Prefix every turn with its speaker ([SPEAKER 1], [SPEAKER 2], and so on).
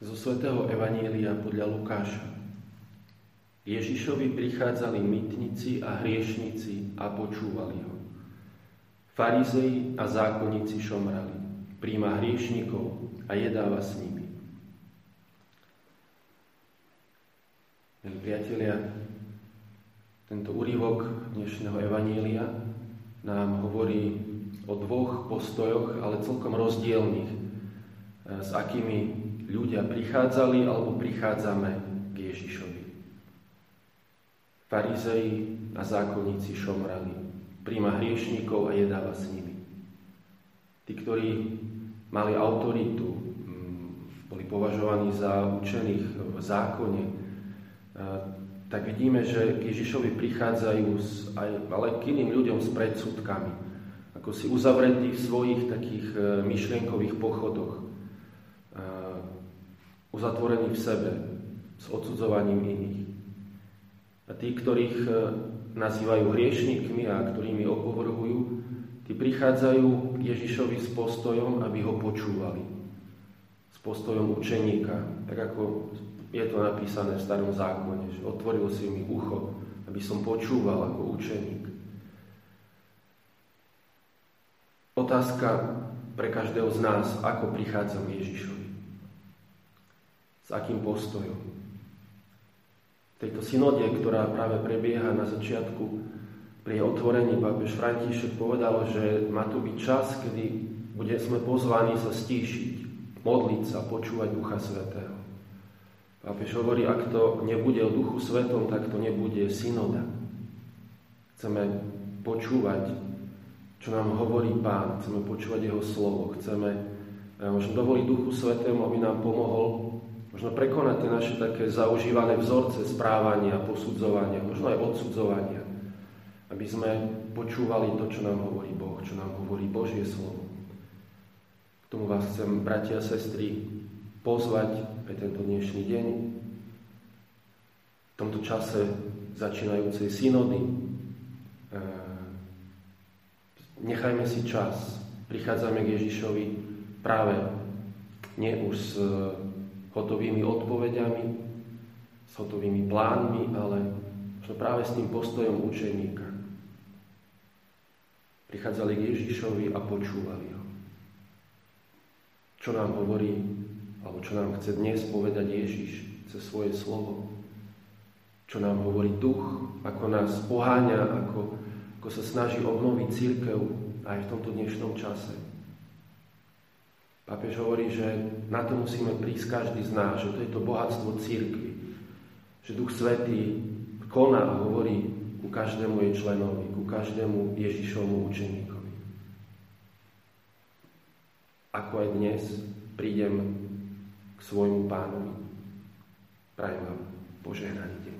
[SPEAKER 1] Zo svätého Evanília podľa Lukáša. Ježišovi prichádzali mytnici a hriešnici a počúvali ho. Farizei a zákonníci šomrali. Príjma hriešnikov a jedáva s nimi. Milí priatelia, tento úryvok dnešného Evanília nám hovorí o dvoch postojoch, ale celkom rozdielných, s akými ľudia prichádzali alebo prichádzame k Ježišovi. Farizei a zákonníci šomrali, príjma hriešníkov a jedáva s nimi. Tí, ktorí mali autoritu, mm, boli považovaní za učených v zákone, tak vidíme, že k Ježišovi prichádzajú aj, ale k iným ľuďom s predsudkami, ako si uzavretí v svojich takých e, myšlienkových pochodoch uzatvorení v sebe, s odsudzovaním iných. A tí, ktorých e, nazývajú hriešnikmi a ktorými opovrhujú, tí prichádzajú k Ježišovi s postojom, aby ho počúvali. S postojom učeníka, tak ako je to napísané v starom zákone, že otvoril si mi ucho, aby som počúval ako učeník. Otázka pre každého z nás, ako prichádzam Ježišovi s akým postojom. V tejto synode, ktorá práve prebieha na začiatku, pri otvorení pápež František povedal, že má tu byť čas, kedy bude, sme pozvaní sa stíšiť, modliť sa, počúvať Ducha Svetého. Pápež hovorí, ak to nebude o Duchu Svetom, tak to nebude synoda. Chceme počúvať, čo nám hovorí Pán, chceme počúvať Jeho slovo, chceme eh, možno dovoliť Duchu Svetému, aby nám pomohol Možno prekonať tie naše také zaužívané vzorce správania, posudzovania, možno aj odsudzovania. Aby sme počúvali to, čo nám hovorí Boh, čo nám hovorí Božie slovo. K tomu vás chcem, bratia a sestry, pozvať aj tento dnešný deň. V tomto čase začínajúcej synody. E, nechajme si čas. Prichádzame k Ježišovi práve nie už s hotovými odpovediami, s hotovými plánmi, ale možno práve s tým postojom učeníka. Prichádzali k Ježišovi a počúvali ho. Čo nám hovorí, alebo čo nám chce dnes povedať Ježiš cez svoje slovo. Čo nám hovorí duch, ako nás poháňa, ako, ako sa snaží obnoviť církev aj v tomto dnešnom čase. Pápež hovorí, že na to musíme prísť každý z nás, že to je to bohatstvo církvy. Že Duch Svetý koná a hovorí ku každému jej členovi, ku každému Ježišovmu učeníkovi. Ako aj dnes prídem k svojmu pánovi. Prajem vám požehnaný deň.